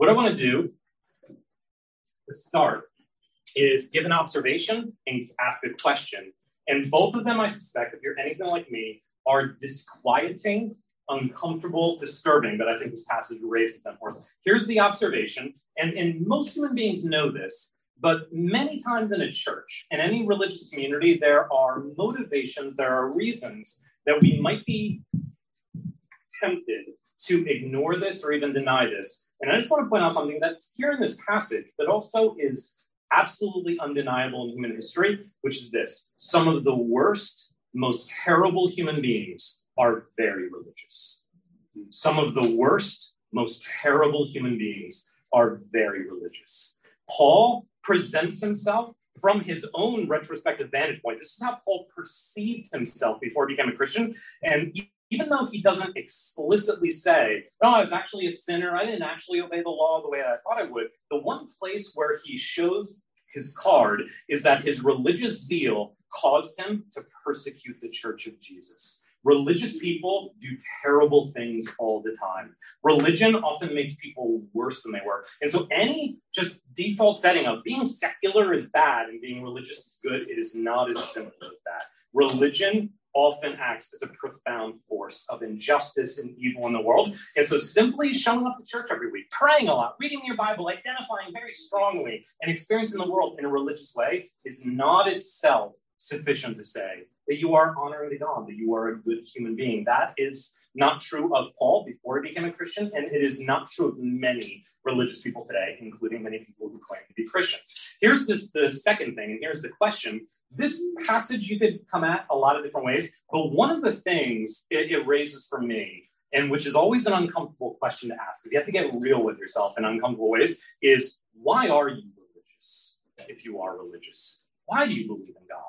What I want to do to start is give an observation and ask a question. And both of them, I suspect, if you're anything like me, are disquieting, uncomfortable, disturbing, but I think this passage raises them for us. Here's the observation, and, and most human beings know this, but many times in a church, in any religious community, there are motivations, there are reasons that we might be tempted to ignore this or even deny this. And I just want to point out something that's here in this passage, but also is absolutely undeniable in human history, which is this some of the worst, most terrible human beings are very religious. Some of the worst, most terrible human beings are very religious. Paul presents himself from his own retrospective vantage point. This is how Paul perceived himself before he became a Christian. And even though he doesn't explicitly say, "Oh, I was actually a sinner. I didn't actually obey the law the way I thought I would," the one place where he shows his card is that his religious zeal caused him to persecute the church of Jesus. Religious people do terrible things all the time. Religion often makes people worse than they were. And so, any just default setting of being secular is bad and being religious is good, it is not as simple as that. Religion often acts as a profound force of injustice and evil in the world. And so simply showing up to church every week, praying a lot, reading your Bible, identifying very strongly, and experiencing the world in a religious way is not itself sufficient to say that you are honoring God, that you are a good human being. That is not true of Paul before he became a Christian, and it is not true of many religious people today, including many people who claim to be Christians. Here's this the second thing, and here's the question this passage you could come at a lot of different ways, but one of the things it, it raises for me, and which is always an uncomfortable question to ask, because you have to get real with yourself in uncomfortable ways, is why are you religious if you are religious? Why do you believe in God?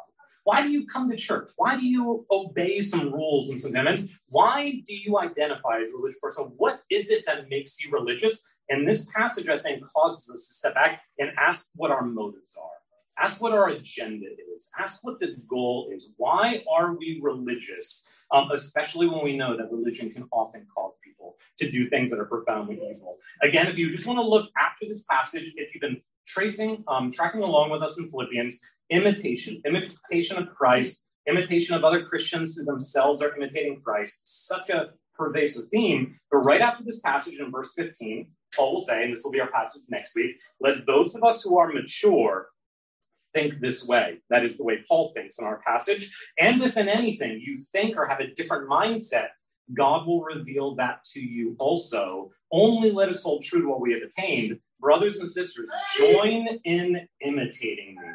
Why do you come to church? Why do you obey some rules and some commandments? Why do you identify as a religious person? What is it that makes you religious? And this passage, I think, causes us to step back and ask what our motives are. Ask what our agenda is. Ask what the goal is. Why are we religious? Um, especially when we know that religion can often cause people to do things that are profoundly evil. Again, if you just want to look after this passage, if you've been tracing, um, tracking along with us in Philippians, imitation, imitation of Christ, imitation of other Christians who themselves are imitating Christ, such a pervasive theme. But right after this passage in verse 15, Paul will say, and this will be our passage next week, let those of us who are mature think this way. That is the way Paul thinks in our passage. And if in anything you think or have a different mindset, God will reveal that to you also. Only let us hold true to what we have attained. Brothers and sisters, join in imitating me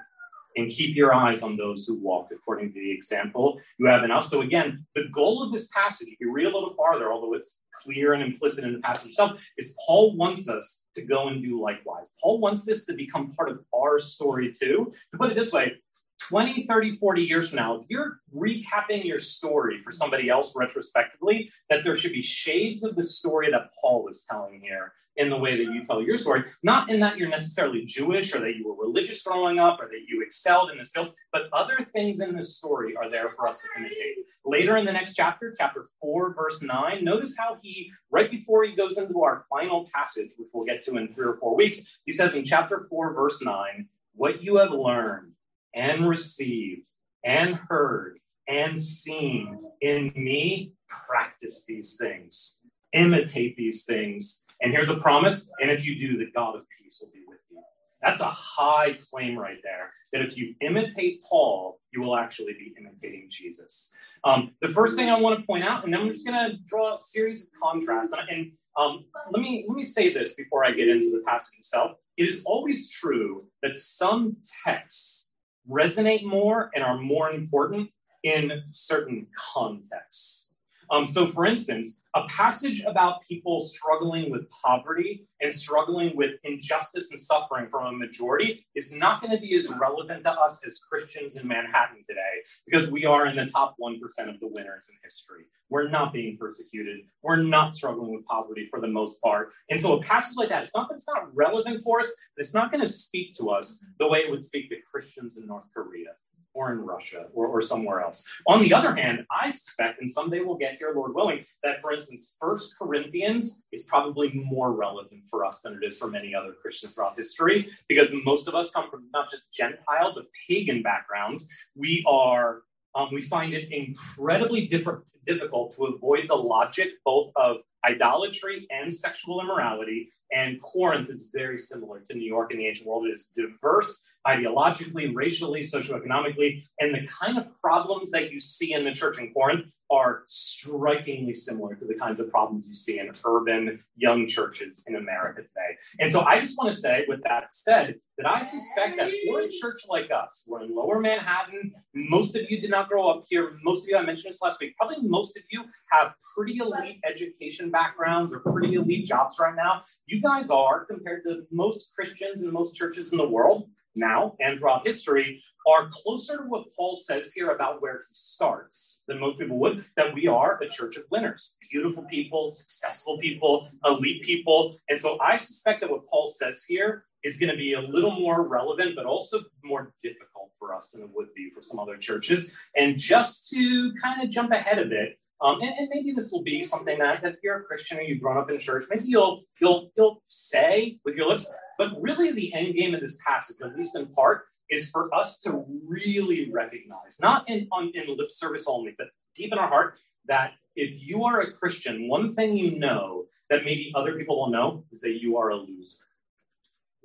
and keep your eyes on those who walk according to the example you have in us. So, again, the goal of this passage, if you read a little farther, although it's clear and implicit in the passage itself, is Paul wants us to go and do likewise. Paul wants this to become part of our story too. To put it this way, 20, 30, 40 years from now, if you're recapping your story for somebody else retrospectively, that there should be shades of the story that Paul is telling here in the way that you tell your story. Not in that you're necessarily Jewish or that you were religious growing up or that you excelled in this field, but other things in this story are there for us to imitate. Later in the next chapter, chapter 4, verse 9, notice how he, right before he goes into our final passage, which we'll get to in three or four weeks, he says in chapter 4, verse 9, what you have learned and received and heard and seen in me, practice these things, imitate these things. And here's a promise. And if you do, the God of peace will be with you. That's a high claim right there. That if you imitate Paul, you will actually be imitating Jesus. Um, the first thing I want to point out, and then I'm just going to draw a series of contrasts. And, and um, let me let me say this before I get into the passage itself. It is always true that some texts resonate more and are more important in certain contexts. Um, so, for instance, a passage about people struggling with poverty and struggling with injustice and suffering from a majority is not going to be as relevant to us as Christians in Manhattan today because we are in the top 1% of the winners in history. We're not being persecuted. We're not struggling with poverty for the most part. And so, a passage like that, it's not that it's not relevant for us, but it's not going to speak to us the way it would speak to Christians in North Korea or in Russia or, or somewhere else. On the other hand, I suspect, and someday we'll get here, Lord willing, that for instance, First Corinthians is probably more relevant for us than it is for many other Christians throughout history, because most of us come from not just Gentile but pagan backgrounds. We are um, we find it incredibly difficult to avoid the logic both of idolatry and sexual immorality. And Corinth is very similar to New York in the ancient world. It is diverse ideologically, racially, socioeconomically, and the kind of problems that you see in the church in Corinth are strikingly similar to the kinds of problems you see in urban young churches in America today. And so I just want to say, with that said, that I suspect that for a church like us, we're in lower Manhattan, most of you did not grow up here. Most of you, I mentioned this last week, probably most of you have pretty elite education backgrounds or pretty elite jobs right now. You guys are, compared to most Christians and most churches in the world, now and throughout history are closer to what Paul says here about where he starts than most people would, that we are a church of winners, beautiful people, successful people, elite people. And so I suspect that what Paul says here is going to be a little more relevant, but also more difficult for us than it would be for some other churches. And just to kind of jump ahead a bit, um, and, and, maybe this will be something that, that if you're a Christian or you've grown up in church, maybe you'll you'll you'll say with your lips, but really, the end game of this passage, at least in part, is for us to really recognize, not in, on, in lip service only, but deep in our heart, that if you are a Christian, one thing you know that maybe other people will know is that you are a loser.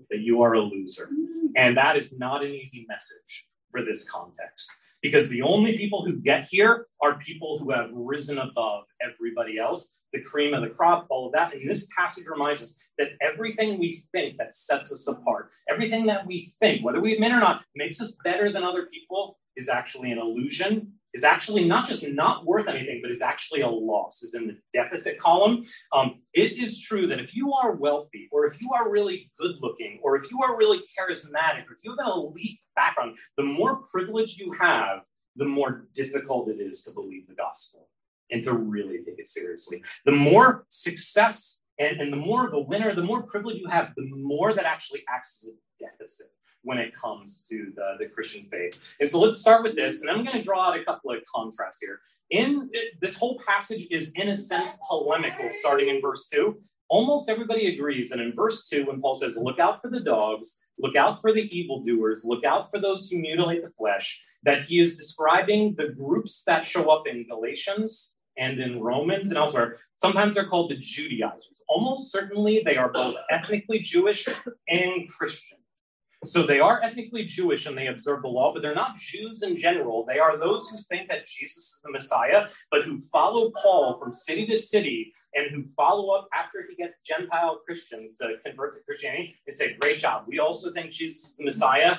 That you are a loser. And that is not an easy message for this context because the only people who get here are people who have risen above everybody else the cream of the crop, all of that. And this passage reminds us that everything we think that sets us apart, everything that we think, whether we admit or not, makes us better than other people is actually an illusion, is actually not just not worth anything, but is actually a loss, is in the deficit column. Um, it is true that if you are wealthy, or if you are really good looking, or if you are really charismatic, or if you have an elite background, the more privilege you have, the more difficult it is to believe the gospel and to really take it seriously. The more success and, and the more of a winner, the more privilege you have, the more that actually acts as a deficit when it comes to the, the Christian faith. And so let's start with this, and I'm going to draw out a couple of contrasts here. In this whole passage is in a sense polemical, starting in verse two. Almost everybody agrees that in verse two, when Paul says, "Look out for the dogs, look out for the evildoers, look out for those who mutilate the flesh," that he is describing the groups that show up in Galatians and in Romans and elsewhere, sometimes they're called the Judaizers. Almost certainly they are both ethnically Jewish and Christian. So they are ethnically Jewish and they observe the law, but they're not Jews in general. They are those who think that Jesus is the Messiah, but who follow Paul from city to city and who follow up after he gets Gentile Christians to convert to Christianity and say, Great job. We also think she's the Messiah,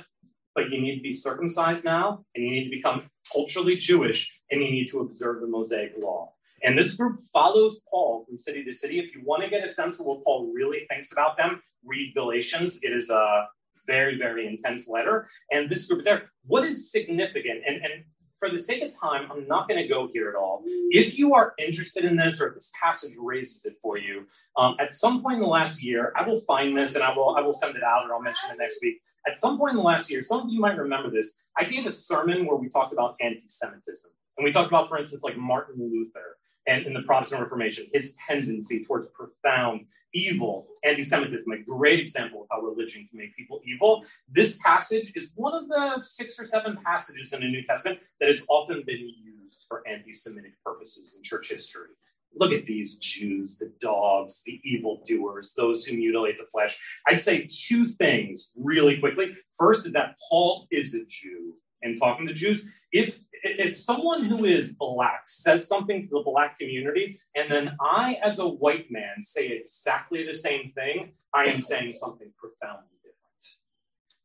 but you need to be circumcised now and you need to become culturally Jewish and you need to observe the Mosaic law. And this group follows Paul from city to city. If you want to get a sense of what Paul really thinks about them, read Galatians. It is a very, very intense letter. And this group is there. What is significant? And, and for the sake of time, I'm not going to go here at all. If you are interested in this or if this passage raises it for you, um, at some point in the last year, I will find this and I will I will send it out or I'll mention it next week. At some point in the last year, some of you might remember this. I gave a sermon where we talked about anti-Semitism, and we talked about, for instance, like Martin Luther and in the Protestant Reformation, his tendency towards profound evil anti-Semitism, a great example of how religion can make people evil. This passage is one of the six or seven passages in the New Testament that has often been used for anti-Semitic purposes in church history. Look at these Jews, the dogs, the evildoers, those who mutilate the flesh. I'd say two things really quickly. First is that Paul is a Jew and talking to Jews. If if someone who is black says something to the black community, and then I, as a white man, say exactly the same thing, I am saying something profoundly different.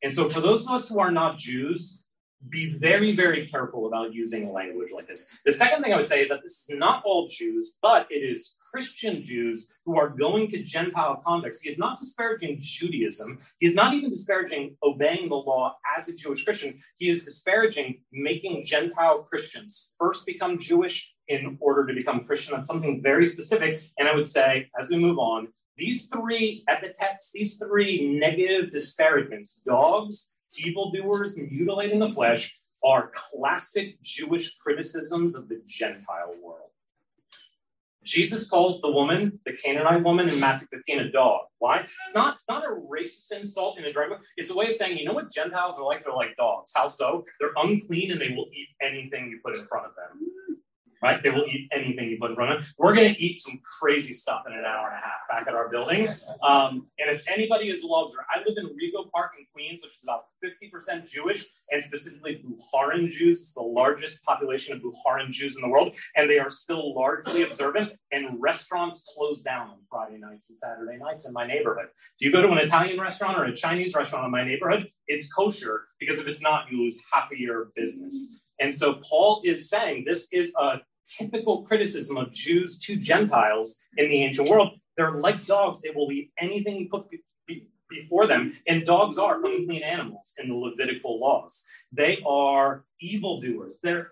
And so, for those of us who are not Jews, be very, very careful about using language like this. The second thing I would say is that this is not all Jews, but it is Christian Jews who are going to Gentile context. He is not disparaging Judaism. He is not even disparaging obeying the law as a Jewish Christian. He is disparaging making Gentile Christians first become Jewish in order to become Christian. That's something very specific. And I would say, as we move on, these three epithets, these three negative disparagements, dogs, evildoers, mutilating the flesh, are classic Jewish criticisms of the Gentile world. Jesus calls the woman, the Canaanite woman in Matthew 15, a dog. Why? It's not, it's not a racist insult in a way. It's a way of saying, you know what Gentiles are like? They're like dogs. How so? They're unclean and they will eat anything you put in front of them right? They will eat anything you put in front of them. We're going to eat some crazy stuff in an hour and a half back at our building. Um, and if anybody is loved, I live in Rego Park in Queens, which is about 50% Jewish, and specifically Bukharan Jews, the largest population of Bukharan Jews in the world, and they are still largely observant. And restaurants close down on Friday nights and Saturday nights in my neighborhood. If you go to an Italian restaurant or a Chinese restaurant in my neighborhood, it's kosher because if it's not, you lose half of your business. And so Paul is saying this is a typical criticism of Jews to Gentiles in the ancient world. They're like dogs, they will eat anything you put be- be- before them. And dogs are unclean animals in the Levitical laws. They are evildoers. They're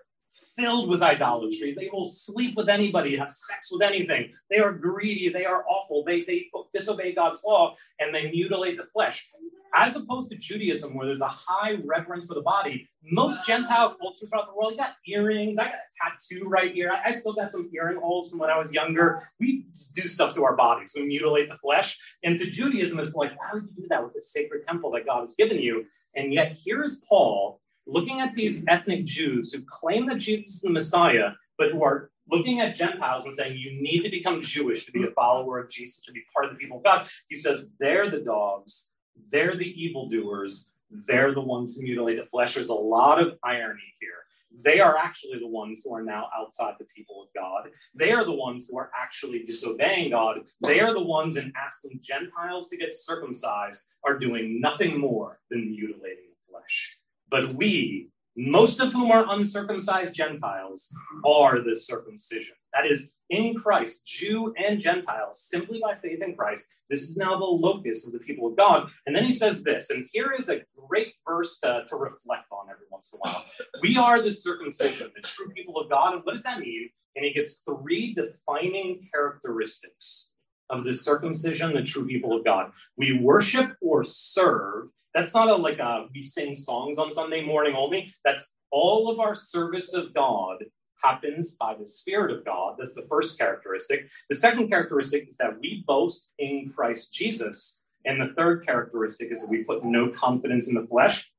filled with idolatry. They will sleep with anybody, have sex with anything. They are greedy. They are awful. They, they disobey God's law and they mutilate the flesh. As opposed to Judaism, where there's a high reverence for the body, most Gentile cultures throughout the world, you got earrings. I got a tattoo right here. I, I still got some earring holes from when I was younger. We do stuff to our bodies. We mutilate the flesh. And to Judaism, it's like, why would you do that with the sacred temple that God has given you? And yet, here is Paul looking at these ethnic Jews who claim that Jesus is the Messiah, but who are looking at Gentiles and saying, you need to become Jewish to be a follower of Jesus, to be part of the people of God. He says, they're the dogs, they're the evildoers, they're the ones who mutilate the flesh. There's a lot of irony here. They are actually the ones who are now outside the people of God. They are the ones who are actually disobeying God. They are the ones in asking Gentiles to get circumcised are doing nothing more than mutilating the flesh. But we, most of whom are uncircumcised Gentiles, are the circumcision. That is, in Christ, Jew and Gentile, simply by faith in Christ. This is now the locus of the people of God. And then he says this, and here is a great verse to, to reflect on every once in a while. We are the circumcision, the true people of God. And what does that mean? And he gives three defining characteristics of the circumcision, the true people of God. We worship or serve that's not a like a we sing songs on Sunday morning only. That's all of our service of God happens by the Spirit of God. That's the first characteristic. The second characteristic is that we boast in Christ Jesus. And the third characteristic is that we put no confidence in the flesh.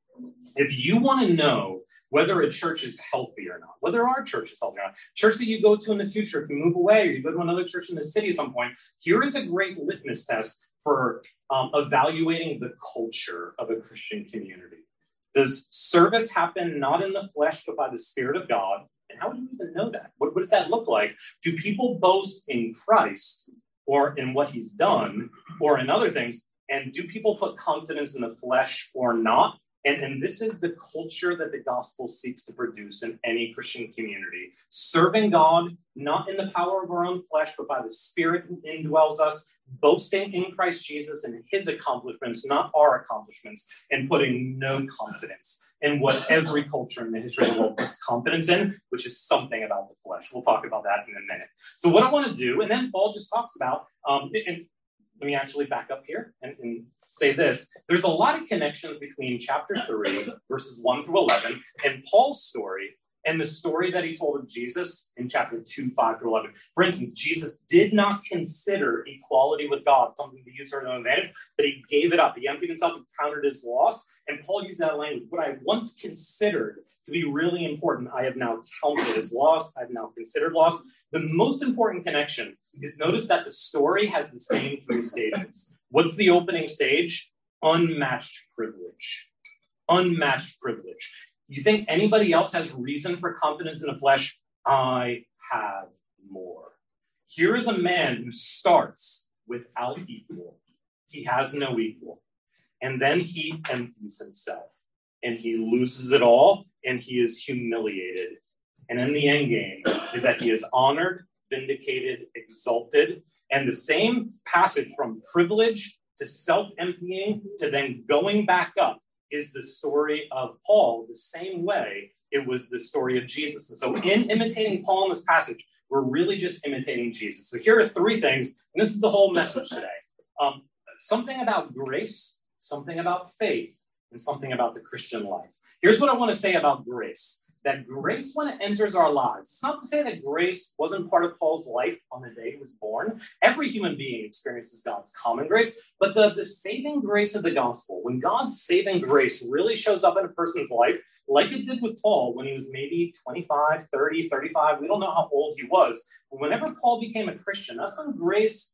If you want to know whether a church is healthy or not, whether our church is healthy or not, church that you go to in the future, if you move away or you go to another church in the city at some point, here is a great litmus test for um, evaluating the culture of a Christian community. Does service happen not in the flesh, but by the Spirit of God? And how do you even know that? What, what does that look like? Do people boast in Christ or in what he's done or in other things? And do people put confidence in the flesh or not? And, and this is the culture that the gospel seeks to produce in any Christian community. Serving God, not in the power of our own flesh, but by the Spirit who indwells us, boasting in Christ Jesus and his accomplishments, not our accomplishments, and putting no confidence in what every culture in the history of the world puts confidence in, which is something about the flesh. We'll talk about that in a minute. So, what I want to do, and then Paul just talks about, um, and let me actually back up here and, and say this there's a lot of connections between chapter 3, verses 1 through 11, and Paul's story and the story that he told of Jesus in chapter 2, 5 through 11. For instance, Jesus did not consider equality with God something to use for his advantage, but he gave it up. He emptied himself and counted his loss. And Paul used that language. What I once considered to be really important, I have now counted as loss. I've now considered loss. The most important connection is notice that the story has the same three stages. What's the opening stage? Unmatched privilege. Unmatched privilege. You think anybody else has reason for confidence in the flesh? I have more. Here is a man who starts without equal. He has no equal. And then he empties himself and he loses it all and he is humiliated. And in the end game is that he is honored, vindicated, exalted. And the same passage from privilege to self emptying to then going back up is the story of Paul the same way it was the story of Jesus. And so, in imitating Paul in this passage, we're really just imitating Jesus. So, here are three things, and this is the whole message today um, something about grace, something about faith, and something about the Christian life. Here's what I want to say about grace that grace, when it enters our lives, it's not to say that grace wasn't part of Paul's life on the day he was born. Every human being experiences God's common grace, but the, the saving grace of the gospel, when God's saving grace really shows up in a person's life, like it did with Paul when he was maybe 25, 30, 35, we don't know how old he was, but whenever Paul became a Christian, that's when grace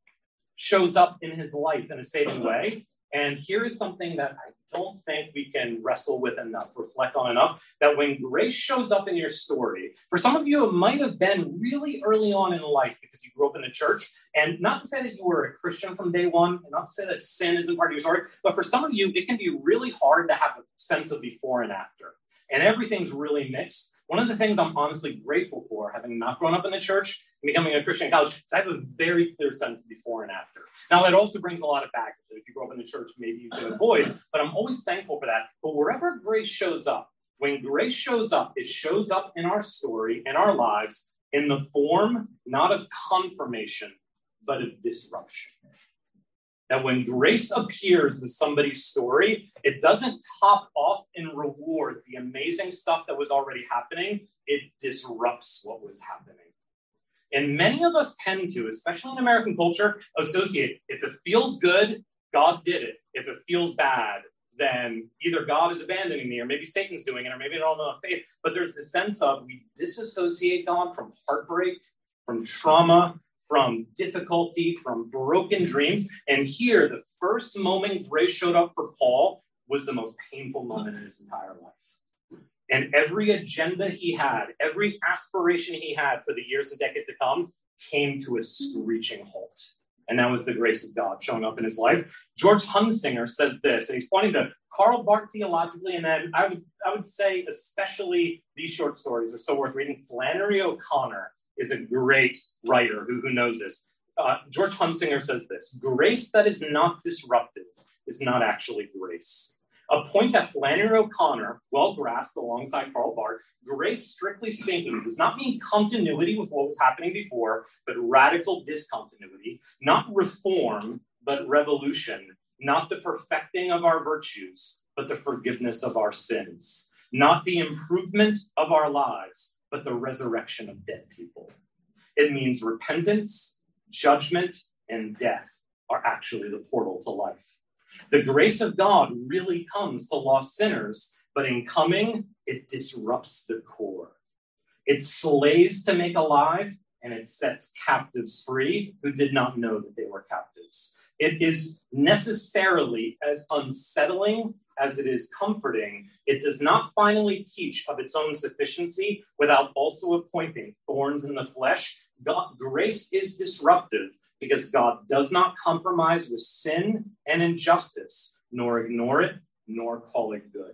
shows up in his life in a saving way. And here is something that I don't think we can wrestle with enough, reflect on enough, that when grace shows up in your story, for some of you, it might have been really early on in life because you grew up in the church. And not to say that you were a Christian from day one, and not to say that sin isn't part of your story, but for some of you, it can be really hard to have a sense of before and after. And everything's really mixed. One of the things I'm honestly grateful for, having not grown up in the church becoming a Christian college, is I have a very clear sense of before and after. Now, that also brings a lot of baggage that if you grow up in the church, maybe you can avoid, but I'm always thankful for that. But wherever grace shows up, when grace shows up, it shows up in our story, in our lives, in the form not of confirmation, but of disruption that when grace appears in somebody's story, it doesn't top off and reward the amazing stuff that was already happening, it disrupts what was happening. And many of us tend to, especially in American culture, associate if it feels good, God did it. If it feels bad, then either God is abandoning me, or maybe Satan's doing it, or maybe I don't know faith. But there's this sense of we disassociate God from heartbreak, from trauma, from difficulty, from broken dreams. And here, the first moment grace showed up for Paul was the most painful moment in his entire life. And every agenda he had, every aspiration he had for the years and decades to come came to a screeching halt. And that was the grace of God showing up in his life. George Hunsinger says this, and he's pointing to Karl Barth theologically, and then I would, I would say, especially these short stories are so worth reading. Flannery O'Connor is a great writer who, who knows this. Uh, George Hunsinger says this grace that is not disruptive is not actually grace. A point that Flannery O'Connor well grasped alongside Karl Barth, grace, strictly speaking, does not mean continuity with what was happening before, but radical discontinuity, not reform, but revolution, not the perfecting of our virtues, but the forgiveness of our sins, not the improvement of our lives, but the resurrection of dead people. It means repentance, judgment, and death are actually the portal to life. The grace of God really comes to lost sinners, but in coming, it disrupts the core. It slaves to make alive, and it sets captives free who did not know that they were captives. It is necessarily as unsettling as it is comforting, it does not finally teach of its own sufficiency without also appointing thorns in the flesh. God, grace is disruptive because God does not compromise with sin and injustice, nor ignore it, nor call it good.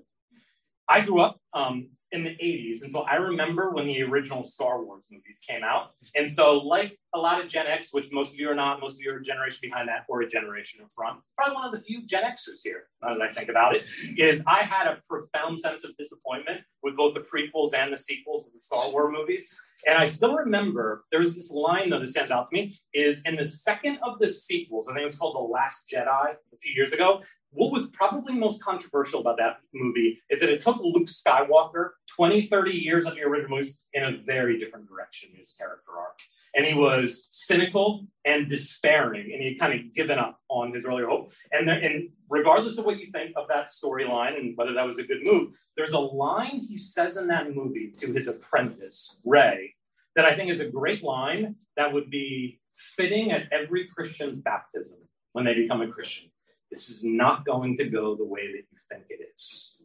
I grew up um, in the 80s. And so I remember when the original Star Wars movies came out. And so, like a lot of Gen X, which most of you are not, most of you are a generation behind that or a generation in front, probably one of the few Gen Xers here, now that I think about it, is I had a profound sense of disappointment with both the prequels and the sequels of the Star Wars movies. And I still remember there was this line though that stands out to me is in the second of the sequels, I think it was called The Last Jedi a few years ago, what was probably most controversial about that movie is that it took Luke Skywalker 20, 30 years of the original movies in a very different direction, his character arc. And he was cynical and despairing, and he had kind of given up on his earlier hope. And, and regardless of what you think of that storyline and whether that was a good move, there's a line he says in that movie to his apprentice, Rey, that I think is a great line that would be fitting at every Christian's baptism when they become a Christian. This is not going to go the way that you think it is.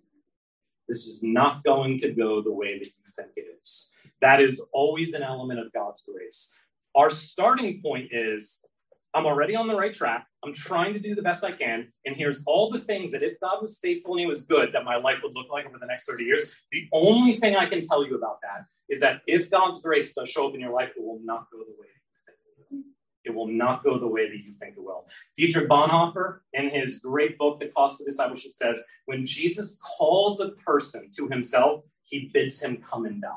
This is not going to go the way that you think it is. That is always an element of God's grace. Our starting point is I'm already on the right track. I'm trying to do the best I can. And here's all the things that if God was faithful and he was good, that my life would look like over the next 30 years. The only thing I can tell you about that is that if God's grace does show up in your life, it will not go the way it will not go the way that you think it will. Dietrich Bonhoeffer, in his great book, The Cost of Discipleship, says when Jesus calls a person to himself, he bids him come and die.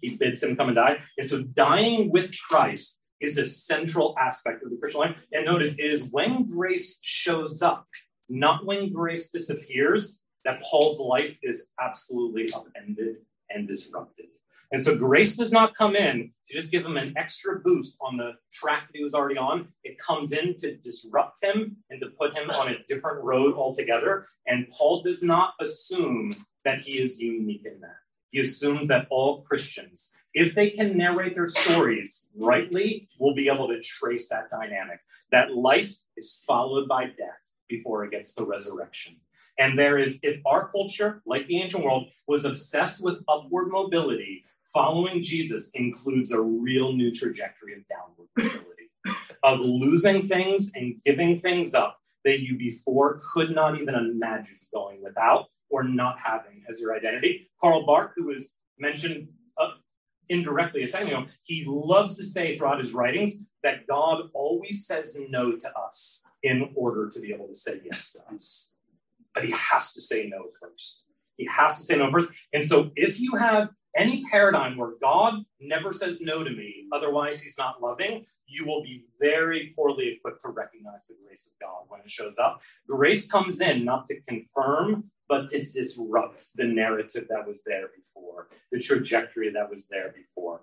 He bids him come and die. And so dying with Christ is a central aspect of the Christian life. And notice it is when grace shows up, not when grace disappears, that Paul's life is absolutely upended and disrupted. And so grace does not come in to just give him an extra boost on the track that he was already on. It comes in to disrupt him and to put him on a different road altogether. And Paul does not assume that he is unique in that. He assumes that all Christians, if they can narrate their stories rightly, will be able to trace that dynamic. That life is followed by death before it gets to resurrection. And there is, if our culture, like the ancient world, was obsessed with upward mobility, following Jesus includes a real new trajectory of downward mobility, of losing things and giving things up that you before could not even imagine going without or not having as your identity. Karl Barth, who was mentioned uh, indirectly a second ago, he loves to say throughout his writings that God always says no to us in order to be able to say yes to us. But he has to say no first. He has to say no first. And so if you have any paradigm where God never says no to me, otherwise he's not loving, you will be very poorly equipped to recognize the grace of God when it shows up. Grace comes in not to confirm, but to disrupt the narrative that was there before, the trajectory that was there before.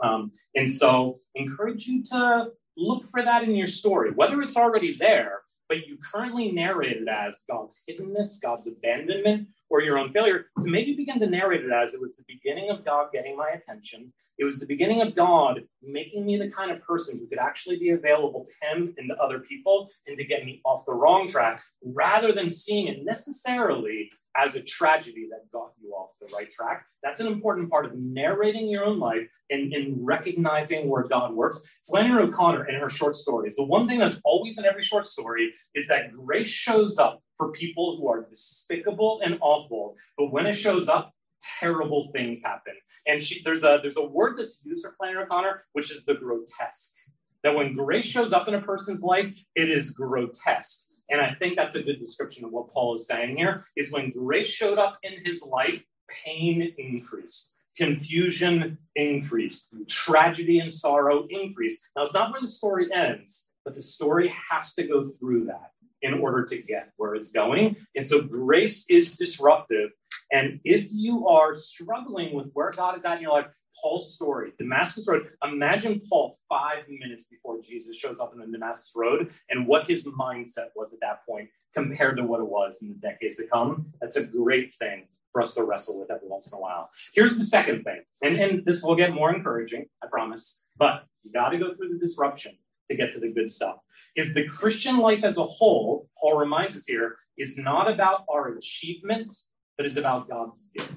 Um, and so, encourage you to look for that in your story, whether it's already there, but you currently narrate it as God's hiddenness, God's abandonment, or your own failure, to maybe begin to narrate it as it was the beginning of God getting my attention. It was the beginning of God making me the kind of person who could actually be available to Him and to other people and to get me off the wrong track, rather than seeing it necessarily as a tragedy that got you off the right track. That's an important part of narrating your own life and, and recognizing where God works. Flannery O'Connor, in her short stories, the one thing that's always in every short story is that grace shows up for people who are despicable and awful. But when it shows up, terrible things happen. And she, there's a there's a word that's used for Flannery O'Connor, which is the grotesque. That when grace shows up in a person's life, it is grotesque. And I think that's a good description of what Paul is saying here, is when grace showed up in his life, pain increased, confusion increased, tragedy and sorrow increased. Now, it's not where the story ends, but the story has to go through that in order to get where it's going. And so grace is disruptive. And if you are struggling with where God is at in your life, Paul's story, Damascus Road. Imagine Paul five minutes before Jesus shows up in the Damascus Road and what his mindset was at that point compared to what it was in the decades to come. That's a great thing for us to wrestle with every once in a while. Here's the second thing, and, and this will get more encouraging, I promise, but you got to go through the disruption to get to the good stuff. Is the Christian life as a whole, Paul reminds us here, is not about our achievement, but is about God's gift.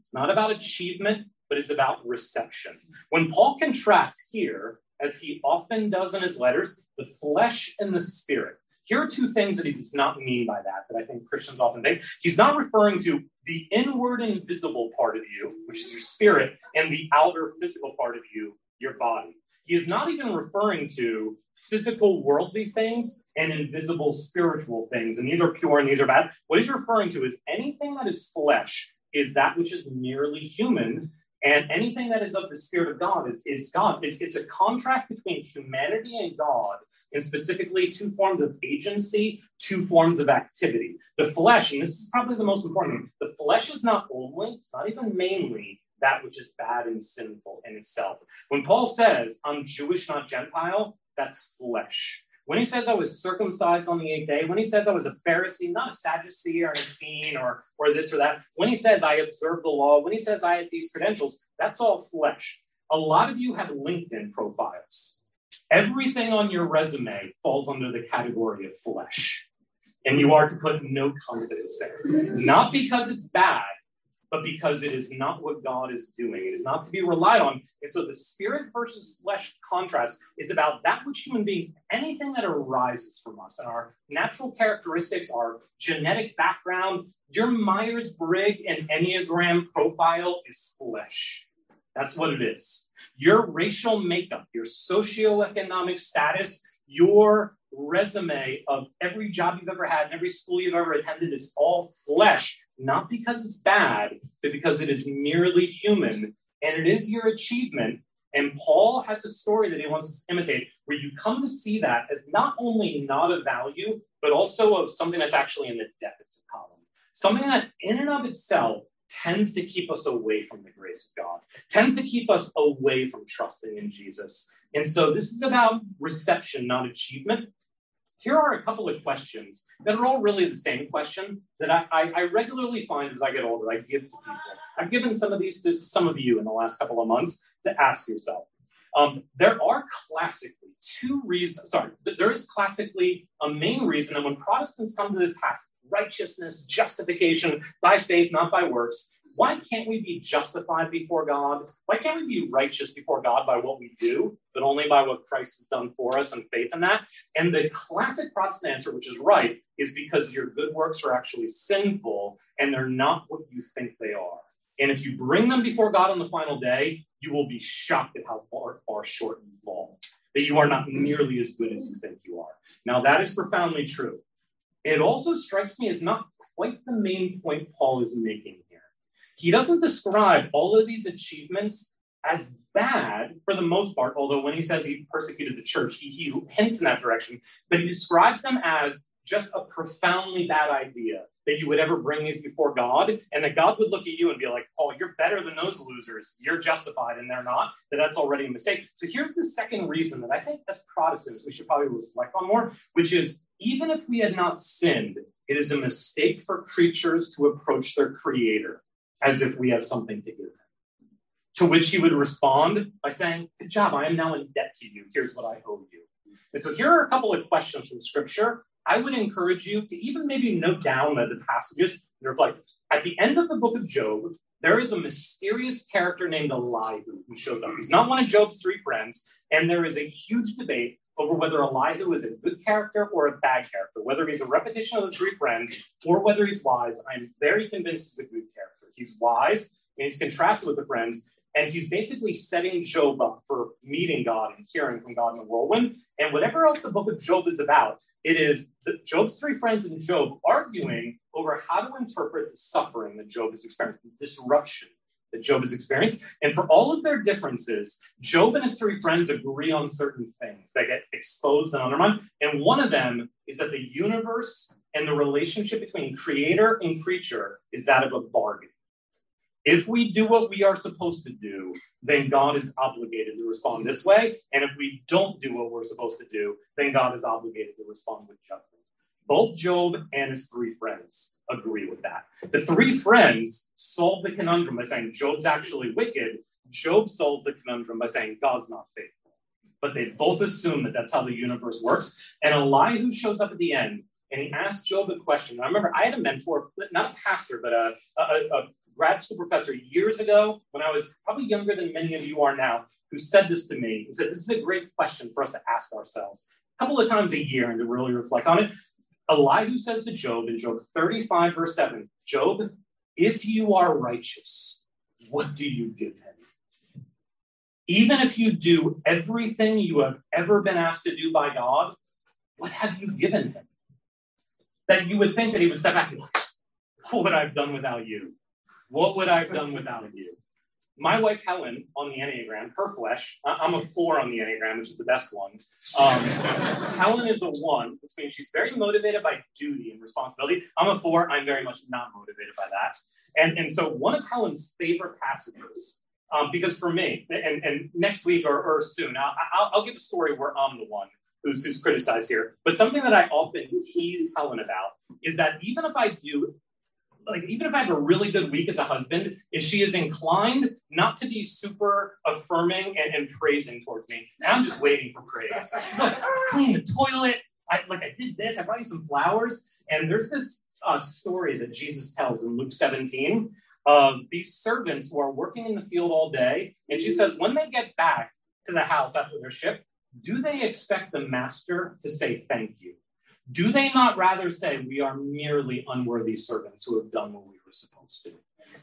It's not about achievement, but is about reception. When Paul contrasts here, as he often does in his letters, the flesh and the spirit. Here are two things that he does not mean by that, that I think Christians often think. He's not referring to the inward invisible part of you, which is your spirit, and the outer physical part of you, your body. He is not even referring to physical worldly things and invisible spiritual things, and these are pure and these are bad. What he's referring to is anything that is flesh is that which is merely human and anything that is of the Spirit of God is, is God. It's, it's a contrast between humanity and God, and specifically two forms of agency, two forms of activity. The flesh, and this is probably the most important, the flesh is not only, it's not even mainly that which is bad and sinful in itself. When Paul says, I'm Jewish, not Gentile, that's flesh. When he says I was circumcised on the eighth day, when he says I was a Pharisee, not a Sadducee or a Essene or, or this or that, when he says I observed the law, when he says I had these credentials, that's all flesh. A lot of you have LinkedIn profiles. Everything on your resume falls under the category of flesh. And you are to put no confidence in. It. Not because it's bad, but because it is not what God is doing. It is not to be relied on. And so the spirit versus flesh contrast is about that which human beings, anything that arises from us and our natural characteristics, our genetic background, your Myers Briggs and Enneagram profile is flesh. That's what it is. Your racial makeup, your socioeconomic status, your resume of every job you've ever had and every school you've ever attended is all flesh not because it's bad, but because it is merely human and it is your achievement. And Paul has a story that he wants us to imitate where you come to see that as not only not a value, but also of something that's actually in the deficit column. something that in and of itself tends to keep us away from the grace of God, tends to keep us away from trusting in Jesus. And so this is about reception, not achievement. Here are a couple of questions that are all really the same question that I, I, I regularly find as I get older. I give to people. I've given some of these to some of you in the last couple of months to ask yourself. Um, there are classically two reasons, sorry, but there is classically a main reason, and when Protestants come to this passage, righteousness, justification by faith, not by works, why can't we be justified before God? Why can't we be righteous before God by what we do, but only by what Christ has done for us and faith in that? And the classic Protestant answer, which is right, is because your good works are actually sinful and they're not what you think they are. And if you bring them before God on the final day, you will be shocked at how far, far short you fall, that you are not nearly as good as you think you are. Now, that is profoundly true. It also strikes me as not quite the main point Paul is making. He doesn't describe all of these achievements as bad for the most part, although when he says he persecuted the church, he, he hints in that direction, but he describes them as just a profoundly bad idea that you would ever bring these before God, and that God would look at you and be like, "Oh, you're better than those losers. You're justified, and they're not." That that's already a mistake. So here's the second reason that I think as Protestants we should probably reflect on more, which is even if we had not sinned, it is a mistake for creatures to approach their Creator as if we have something to give. To which he would respond by saying, "Good job. I am now in debt to you. Here's what I owe you." And so here are a couple of questions from Scripture I would encourage you to even maybe note down the, passages and reflect. At the end of the book of Job, there is a mysterious character named Elihu who shows up. He's not one of Job's three friends, and there is a huge debate over whether Elihu is a good character or a bad character, whether he's a repetition of the three friends or whether he's wise. I'm very convinced he's a good character. He's wise and he's contrasted with the friends, and he's basically setting Job up for meeting God and hearing from God in the whirlwind. And whatever else the book of Job is about, it is Job's three friends and Job arguing over how to interpret the suffering that Job has experienced, the disruption that Job has experienced. And for all of their differences, Job and his three friends agree on certain things that get exposed and undermined. And one of them is that the universe and the relationship between creator and creature is that of a bargain. If we do what we are supposed to do, then God is obligated to respond this way. And if we don't do what we're supposed to do, then God is obligated to respond with judgment. Both Job and his three friends agree with that. The three friends solve the conundrum by saying Job's actually wicked. Job solves the conundrum by saying God's not faithful. But they both assume that that's how the universe works. And Elihu shows up at the end and he asks Job a question. I remember I had a mentor, not a pastor, but a, a, a grad school professor years ago when I was probably younger than many of you are now, who said this to me. He said, This is a great question for us to ask ourselves a couple of times a year and to really reflect on it. Elihu says to Job in Job 35, verse 7, Job, if you are righteous, what do you give him? Even if you do everything you have ever been asked to do by God, what have you given him? That you would think that he would step back and what would I have done without you? What would I have done without you? My wife Helen on the Enneagram, her flesh, I'm a four on the Enneagram, which is the best one. Um, Helen is a one, which means she's very motivated by duty and responsibility. I'm a four, I'm very much not motivated by that. And, and so one of Helen's favorite passages, um, because for me, and, and next week or, or soon, I'll, I'll, I'll give a story where I'm the one who's, who's criticized here. But something that I often tease Helen about is that even if I do like even if I have a really good week as a husband, if she is inclined not to be super affirming and, and praising towards me, and I'm just waiting for praise. She's like, clean the toilet. I like I did this. I brought you some flowers. And there's this uh, story that Jesus tells in Luke 17 of these servants who are working in the field all day, and she says when they get back to the house after their shift, do they expect the master to say thank you? Do they not rather say, We are merely unworthy servants who have done what we were supposed to?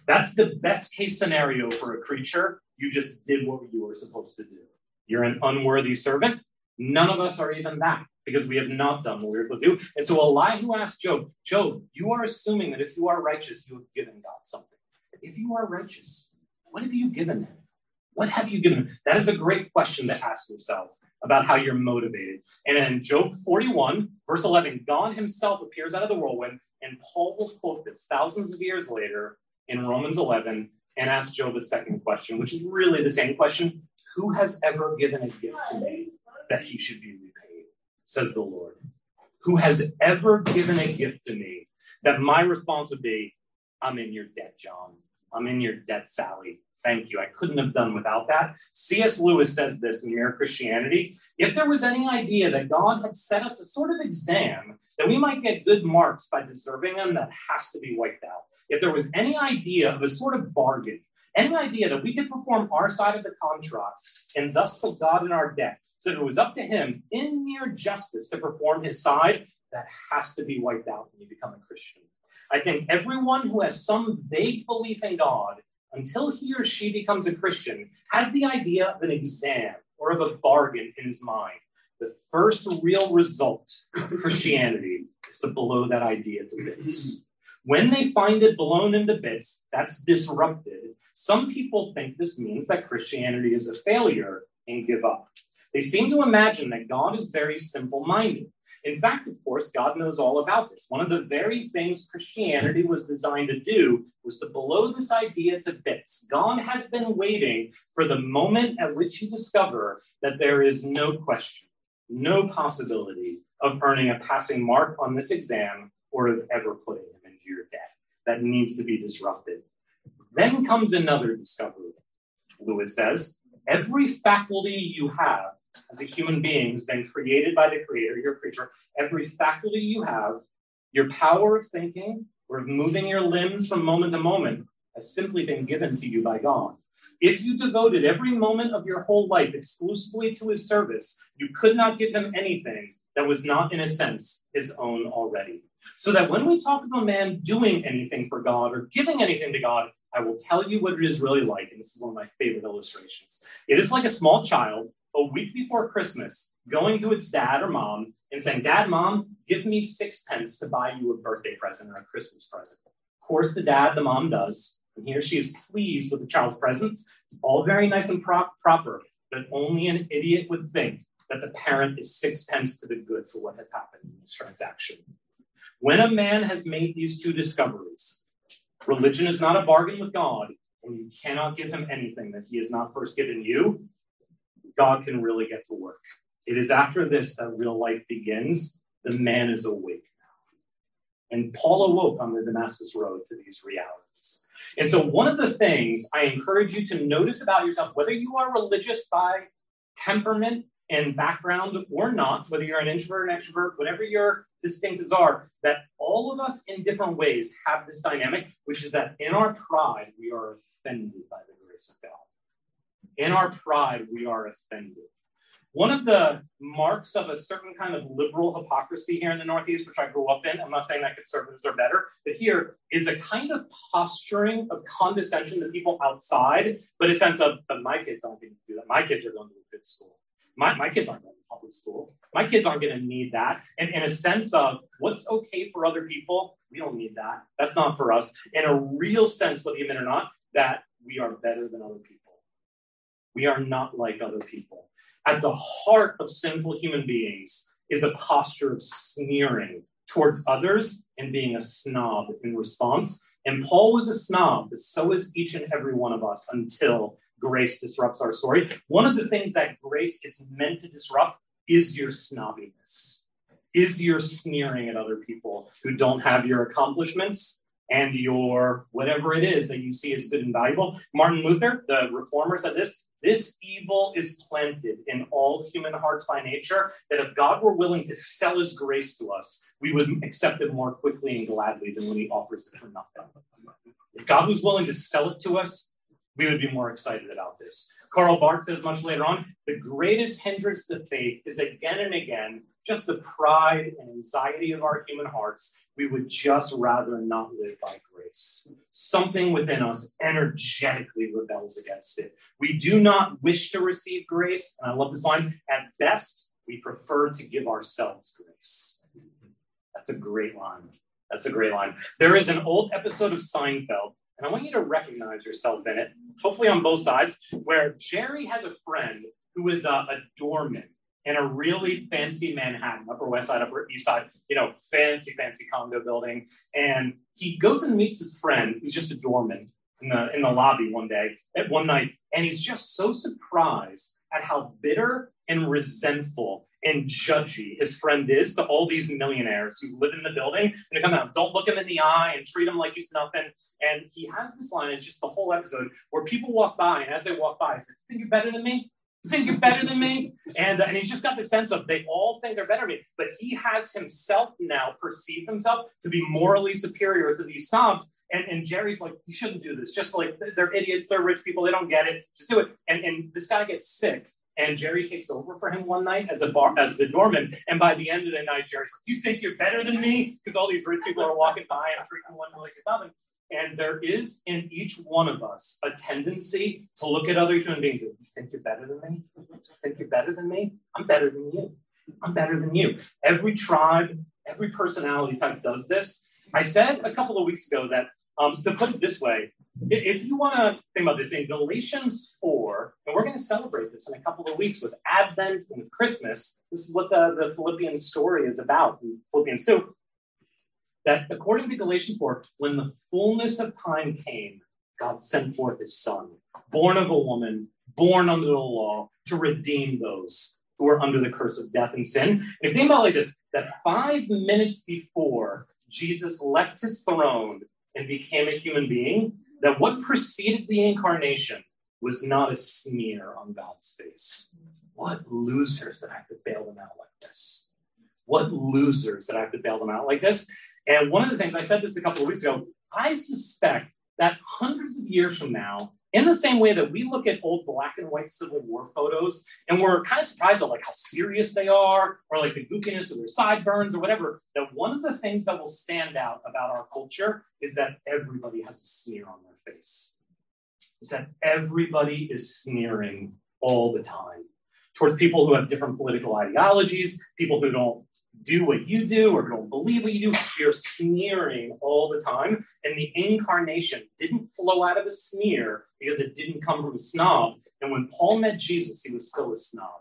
That's the best case scenario for a creature. You just did what you were supposed to do. You're an unworthy servant. None of us are even that because we have not done what we were supposed to do. And so Elihu asked Job, Job, you are assuming that if you are righteous, you have given God something. If you are righteous, what have you given him? What have you given him? That is a great question to ask yourself about how you're motivated. And in Job 41, verse 11, God himself appears out of the whirlwind And Paul will quote this thousands of years later in Romans 11 and ask Job a second question, which is really the same question Who has ever given a gift to me that he should be repaid? Says the Lord. Who has ever given a gift to me that my response would be, I'm in your debt, John. I'm in your debt, Sally. Thank you. I couldn't have done without that. C.S. Lewis says this in Mere Christianity. If there was any idea that God had set us a sort of exam that we might get good marks by deserving them, that has to be wiped out. If there was any idea of a sort of bargain, any idea that we could perform our side of the contract and thus put God in our debt, so that it was up to him in mere justice to perform his side, that has to be wiped out when you become a Christian. I think everyone who has some vague belief in God until he or she becomes a Christian, has the idea of an exam or of a bargain in his mind. The first real result of Christianity is to blow that idea to bits. When they find it blown into bits, that's disrupted. Some people think this means that Christianity is a failure and give up. They seem to imagine that God is very simple minded. In fact, of course, God knows all about this. One of the very things Christianity was designed to do was to blow this idea to bits. God has been waiting for the moment at which you discover that there is no question, no possibility of earning a passing mark on this exam or of ever putting him into your debt. That needs to be disrupted. Then comes another discovery. Lewis says, every faculty you have as a human being who's been created by the creator, your creature, every faculty you have, your power of thinking or of moving your limbs from moment to moment has simply been given to you by God. If you devoted every moment of your whole life exclusively to his service, you could not give him anything that was not, in a sense, his own already. So that when we talk of a man doing anything for God or giving anything to God, I will tell you what it is really like. And this is one of my favorite illustrations. It is like a small child a week before Christmas going to its dad or mom and saying, Dad, mom, give me sixpence to buy you a birthday present or a Christmas present. Of course, the dad, the mom does. And he or she is pleased with the child's presents. It's all very nice and proper, but only an idiot would think that the parent is sixpence to the good for what has happened in this transaction. When a man has made these two discoveries, religion is not a bargain with God, and you cannot give him anything that he has not first given you, God can really get to work. It is after this that real life begins. The man is awake now. And Paul awoke on the Damascus Road to these realities. And so, one of the things I encourage you to notice about yourself, whether you are religious by temperament and background or not, whether you're an introvert, an extrovert, whatever your distinctives are, that all of us in different ways have this dynamic, which is that in our pride, we are offended by the grace of God. In our pride, we are offended. One of the marks of a certain kind of liberal hypocrisy here in the Northeast, which I grew up in, I'm not saying that conservatives are better, but here is a kind of posturing of condescension to people outside, but a sense of, but my kids aren't going to do that. My kids are going to a good school. My, my kids aren't going to public school. My kids aren't going to need that. And in a sense of what's okay for other people, we don't need that. That's not for us. In a real sense, whether you admit or not, that we are better than other people. We are not like other people. At the heart of sinful human beings is a posture of sneering towards others and being a snob in response. And Paul was a snob, so is each and every one of us until grace disrupts our story. One of the things that grace is meant to disrupt is your snobbiness, is your sneering at other people who don't have your accomplishments and your whatever it is that you see as good and valuable. Martin Luther, the reformer, said this this evil is planted in all human hearts by nature, that if God were willing to sell his grace to us, we would accept it more quickly and gladly than when he offers it for nothing. If God was willing to sell it to us, we would be more excited about this. Karl Barth says much later on the greatest hindrance to faith is again and again just the pride and anxiety of our human hearts. We would just rather not live by grace. Something within us energetically rebels against it. We do not wish to receive grace. And I love this line at best, we prefer to give ourselves grace. That's a great line. That's a great line. There is an old episode of Seinfeld and I want you to recognize yourself in it, hopefully on both sides, where Jerry has a friend who is a, a doorman in a really fancy Manhattan, Upper West Side, Upper East Side, you know, fancy, fancy condo building. And he goes and meets his friend, who's just a doorman, in the in the lobby one day, at one night, and he's just so surprised at how bitter and resentful and judgy his friend is to all these millionaires who live in the building and come out, don't look him in the eye and treat him like he's nothing. And he has this line, it's just the whole episode where people walk by, and as they walk by, I said, Think you're better than me? You think you're better than me? And, uh, and he's just got the sense of they all think they're better than me. But he has himself now perceived himself to be morally superior to these snobs. And, and Jerry's like, you shouldn't do this. Just like they're idiots, they're rich people, they don't get it. Just do it. And, and this guy gets sick and Jerry takes over for him one night as a bar as the doorman. And by the end of the night, Jerry's like, "You think you're better than me?" Because all these rich people are walking by and treating one like nothing. And there is in each one of us a tendency to look at other human beings and you think you're better than me? You think you're better than me? I'm better than you. I'm better than you. Every tribe, every personality type does this. I said a couple of weeks ago that um, to put it this way, if you want to think about this in Galatians 4, and we're going to celebrate this in a couple of weeks with Advent and with Christmas, this is what the, the Philippians story is about Philippians 2. That according to Galatians 4, when the fullness of time came, God sent forth his son, born of a woman, born under the law, to redeem those who are under the curse of death and sin. And if you think about like this, that five minutes before Jesus left his throne and became a human being, that what preceded the incarnation was not a sneer on God's face. What losers that I have to bail them out like this. What losers that I have to bail them out like this. And one of the things I said this a couple of weeks ago, I suspect that hundreds of years from now, in the same way that we look at old black and white Civil War photos and we're kind of surprised at like how serious they are or like the goofiness of their sideburns or whatever, that one of the things that will stand out about our culture is that everybody has a sneer on their face. Is that everybody is sneering all the time towards people who have different political ideologies, people who don't do what you do or don't believe what you do. You're sneering all the time. And the incarnation didn't flow out of a sneer because it didn't come from a snob. And when Paul met Jesus, he was still a snob.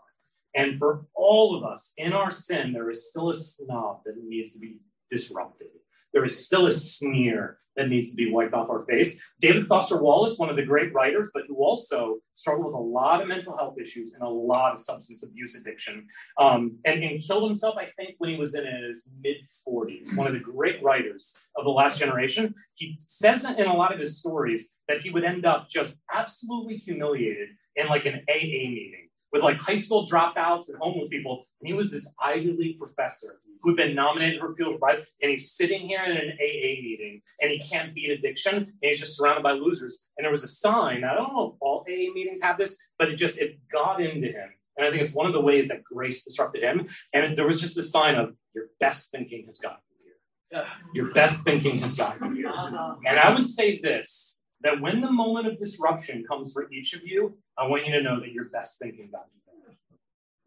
And for all of us in our sin, there is still a snob that needs to be disrupted. There is still a sneer that needs to be wiped off our face. David Foster Wallace, one of the great writers, but who also struggled with a lot of mental health issues and a lot of substance abuse addiction, um, and, and killed himself, I think, when he was in his mid 40s. One of the great writers of the last generation. He says in a lot of his stories that he would end up just absolutely humiliated in like an AA meeting with like high school dropouts and homeless people. And he was this Ivy League professor who'd been nominated for a Pulitzer Prize, and he's sitting here in an AA meeting, and he can't beat addiction, and he's just surrounded by losers. And there was a sign. I don't know if all AA meetings have this, but it just it got into him. And I think it's one of the ways that grace disrupted him. And there was just a sign of your best thinking has gotten you here. Your best thinking has gotten you here. Uh-huh. And I would say this that when the moment of disruption comes for each of you, I want you to know that your best thinking got you there.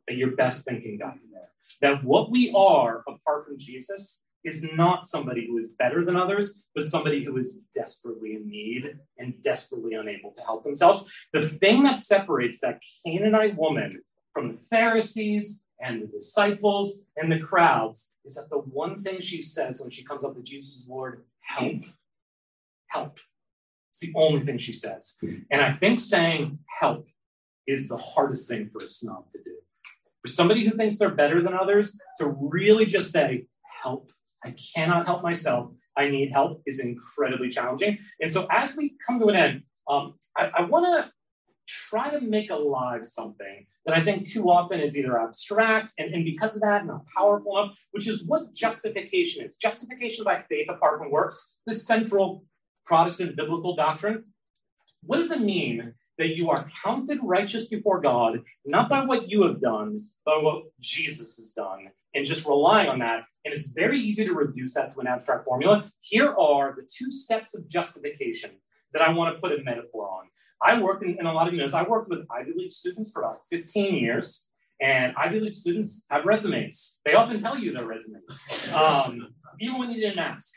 That your best thinking got you there. That what we are apart from Jesus is not somebody who is better than others, but somebody who is desperately in need and desperately unable to help themselves. The thing that separates that Canaanite woman from the Pharisees and the disciples and the crowds is that the one thing she says when she comes up to Jesus, Lord, help, help. It's the only thing she says. And I think saying help is the hardest thing for a snob to do. For somebody who thinks they're better than others, to really just say, help, I cannot help myself, I need help, is incredibly challenging. And so as we come to an end, um, I, I want to try to make alive something that I think too often is either abstract and, and because of that, not powerful enough, which is what justification is. Justification by faith apart from works, the central Protestant biblical doctrine. What does it mean that you are counted righteous before God, not by what you have done, but what Jesus has done, and just relying on that? And it's very easy to reduce that to an abstract formula. Here are the two steps of justification that I want to put a metaphor on. I worked in, in a lot of years, I worked with Ivy League students for about 15 years. And Ivy League students have resumes. They often tell you their resumes, um, even when you didn't ask.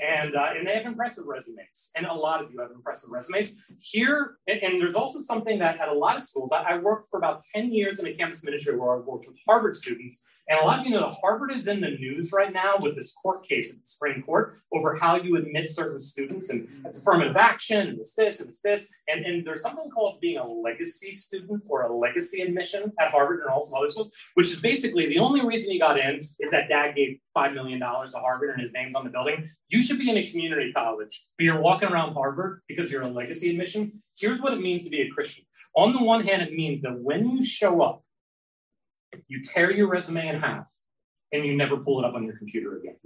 And uh, and they have impressive resumes, and a lot of you have impressive resumes. Here, and, and there's also something that at a lot of schools, I, I, worked for about 10 years in a campus ministry where I worked with Harvard students, and a lot of you know that Harvard is in the news right now with this court case at the Supreme Court over how you admit certain students, and it's affirmative action, and it's this, and it's this, and, and there's something called being a legacy student or a legacy admission at Harvard and also other schools, which is basically the only reason you got in is that dad gave $5 million to Harvard and his name's on the building. You should be in a community college, but you're walking around Harvard because you're a legacy admission. Here's what it means to be a Christian. On the one hand, it means that when you show up, you tear your resume in half and you never pull it up on your computer again,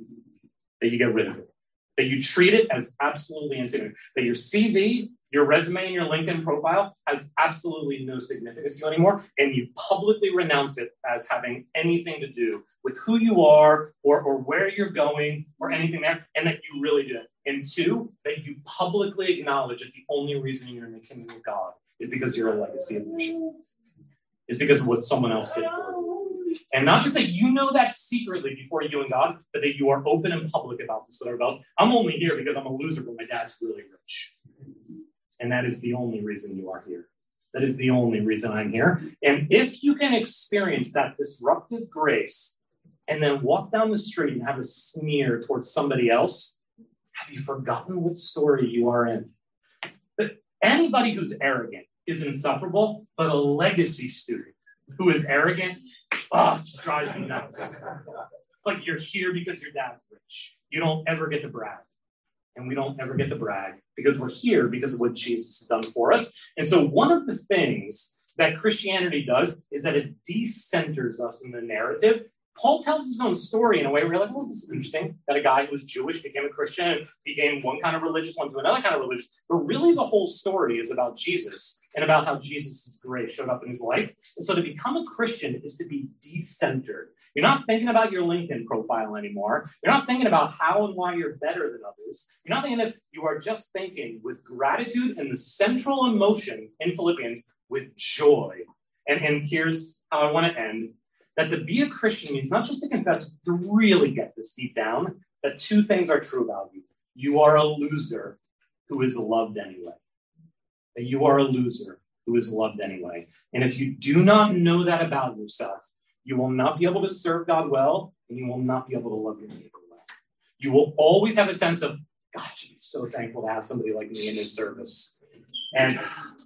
that you get rid of it that you treat it as absolutely insignificant, that your CV, your resume, and your LinkedIn profile has absolutely no significance to you anymore, and you publicly renounce it as having anything to do with who you are or, or where you're going or anything there, and that you really do it. And two, that you publicly acknowledge that the only reason you're in the kingdom of God is because you're a legacy admission, is because of what someone else did for you. And not just that you know that secretly before you and God, but that you are open and public about this with everybody else. I'm only here because I'm a loser, but my dad's really rich. And that is the only reason you are here. That is the only reason I'm here. And if you can experience that disruptive grace and then walk down the street and have a sneer towards somebody else, have you forgotten what story you are in? But anybody who's arrogant is insufferable, but a legacy student who is arrogant Oh, drives me nuts. It's like you're here because your dad's rich. You don't ever get to brag. And we don't ever get to brag because we're here because of what Jesus has done for us. And so, one of the things that Christianity does is that it decenters us in the narrative Paul tells his own story in a way where you're like, well, this is interesting that a guy who was Jewish became a Christian and became one kind of religious, one to another kind of religious. But really, the whole story is about Jesus and about how Jesus' grace showed up in his life. And so to become a Christian is to be decentered. You're not thinking about your LinkedIn profile anymore. You're not thinking about how and why you're better than others. You're not thinking this. You are just thinking with gratitude and the central emotion in Philippians with joy. And, and here's how I want to end that to be a Christian means not just to confess, to really get this deep down, that two things are true about you. You are a loser who is loved anyway. That you are a loser who is loved anyway. And if you do not know that about yourself, you will not be able to serve God well, and you will not be able to love your neighbor well. You will always have a sense of, God, be so thankful to have somebody like me in his service. And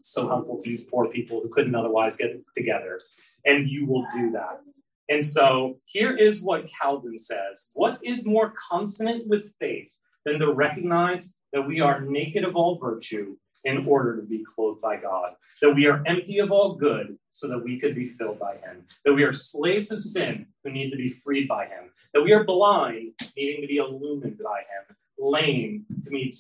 so helpful to these poor people who couldn't otherwise get together. And you will do that. And so here is what Calvin says. What is more consonant with faith than to recognize that we are naked of all virtue in order to be clothed by God, that we are empty of all good so that we could be filled by Him, that we are slaves of sin who need to be freed by Him, that we are blind, needing to be illumined by Him, lame to be,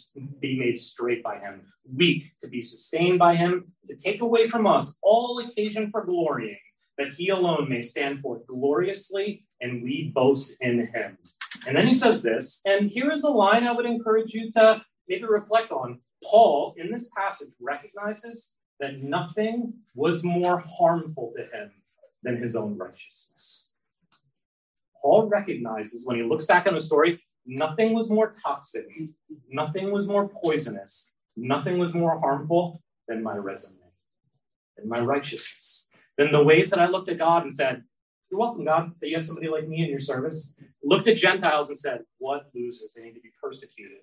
made straight by Him, weak to be sustained by Him, to take away from us all occasion for glorying that he alone may stand forth gloriously and we boast in him. And then he says this, and here is a line I would encourage you to maybe reflect on. Paul, in this passage, recognizes that nothing was more harmful to him than his own righteousness. Paul recognizes when he looks back on the story, nothing was more toxic, nothing was more poisonous, nothing was more harmful than my resume, than my righteousness than the ways that I looked at God and said, You're welcome, God, that you have somebody like me in your service. Looked at Gentiles and said, What losers? They need to be persecuted.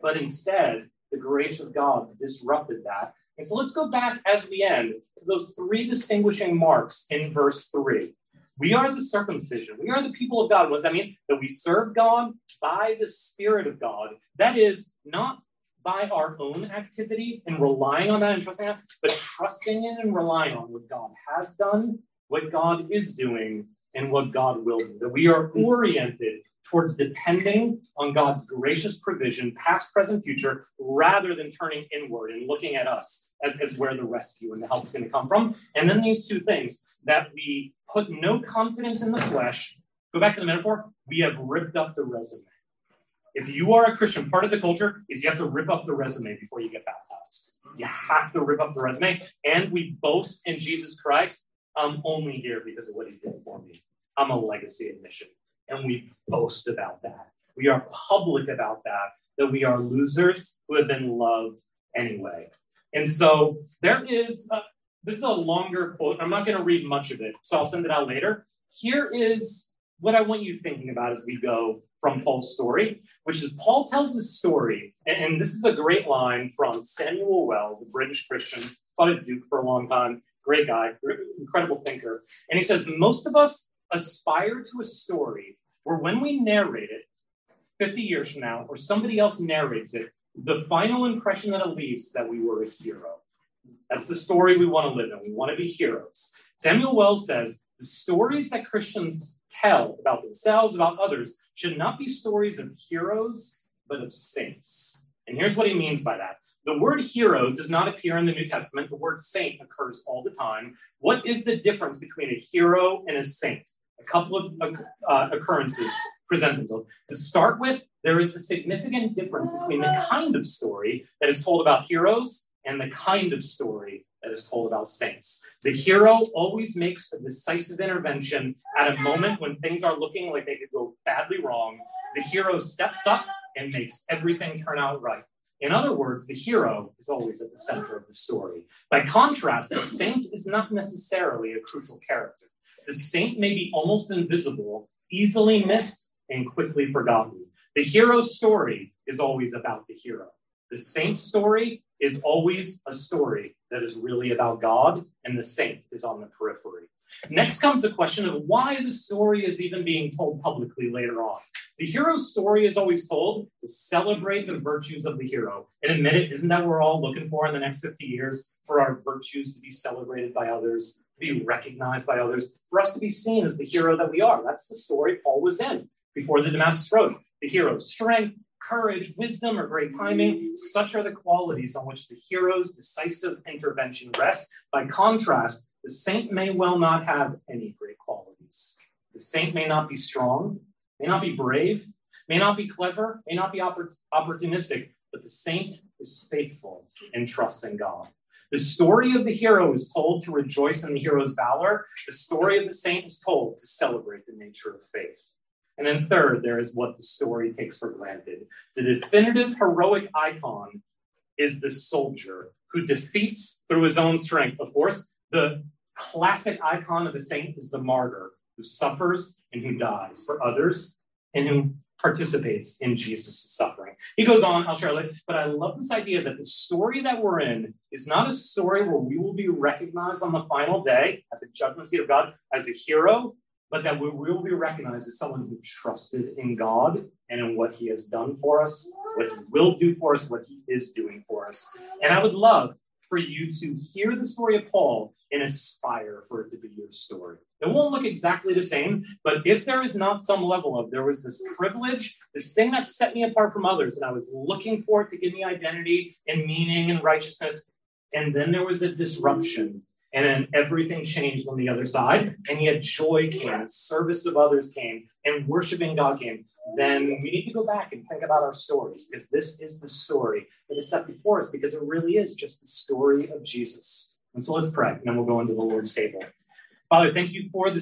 But instead, the grace of God disrupted that. And so let's go back as we end to those three distinguishing marks in verse 3. We are the circumcision. We are the people of God. What does that mean? That we serve God by the Spirit of God. That is not by our own activity and relying on that and trusting that, but trusting in and relying on what God has done, what God is doing, and what God will do. That we are oriented towards depending on God's gracious provision, past, present, future, rather than turning inward and looking at us as, as where the rescue and the help is going to come from. And then these two things that we put no confidence in the flesh. Go back to the metaphor. We have ripped up the resume. If you are a Christian, part of the culture is you have to rip up the resume before you get baptized. You have to rip up the resume. And we boast in Jesus Christ. I'm only here because of what he did for me. I'm a legacy admission. And we boast about that. We are public about that that we are losers who have been loved anyway. And so there is, a, this is a longer quote. I'm not going to read much of it, so I'll send it out later. Here is what I want you thinking about as we go from Paul's story, which is Paul tells his story, and, and this is a great line from Samuel Wells, a British Christian, taught at Duke for a long time, great guy, incredible thinker. And he says, Most of us aspire to a story where when we narrate it 50 years from now, or somebody else narrates it, the final impression that it leaves that we were a hero. That's the story we want to live in. We want to be heroes. Samuel Wells says the stories that Christians tell about themselves, about others, should not be stories of heroes, but of saints. And here's what he means by that. The word hero does not appear in the New Testament. The word saint occurs all the time. What is the difference between a hero and a saint? A couple of uh, occurrences present themselves. To start with, there is a significant difference between the kind of story that is told about heroes and the kind of story that is told about saints. The hero always makes a decisive intervention at a moment when things are looking like they could go badly wrong. The hero steps up and makes everything turn out right. In other words, the hero is always at the center of the story. By contrast, the saint is not necessarily a crucial character. The saint may be almost invisible, easily missed, and quickly forgotten. The hero's story is always about the hero. The saint's story is always a story that is really about God, and the saint is on the periphery. Next comes the question of why the story is even being told publicly later on. The hero's story is always told to celebrate the virtues of the hero. And admit it, isn't that what we're all looking for in the next 50 years? For our virtues to be celebrated by others, to be recognized by others, for us to be seen as the hero that we are. That's the story Paul was in before the Damascus Road. The hero's strength, courage, wisdom, or great timing. Such are the qualities on which the hero's decisive intervention rests. By contrast, the saint may well not have any great qualities. The saint may not be strong, may not be brave, may not be clever, may not be oppor- opportunistic, but the saint is faithful and trusts in God. The story of the hero is told to rejoice in the hero's valor. The story of the saint is told to celebrate the nature of faith. And then third, there is what the story takes for granted. The definitive heroic icon is the soldier who defeats through his own strength. Of course, the classic icon of the saint is the martyr who suffers and who dies for others and who participates in Jesus' suffering. He goes on, I'll share it, but I love this idea that the story that we're in is not a story where we will be recognized on the final day at the judgment seat of God as a hero, but that we will be recognized as someone who trusted in God and in what He has done for us, what He will do for us, what He is doing for us. And I would love for you to hear the story of Paul and aspire for it to be your story. It won't look exactly the same, but if there is not some level of there was this privilege, this thing that set me apart from others, and I was looking for it to give me identity and meaning and righteousness, and then there was a disruption and then everything changed on the other side. And yet joy came, service of others came, and worshiping God came. Then we need to go back and think about our stories because this is the story that is set before us because it really is just the story of Jesus. And so let's pray, and then we'll go into the Lord's table. Father, thank you for this.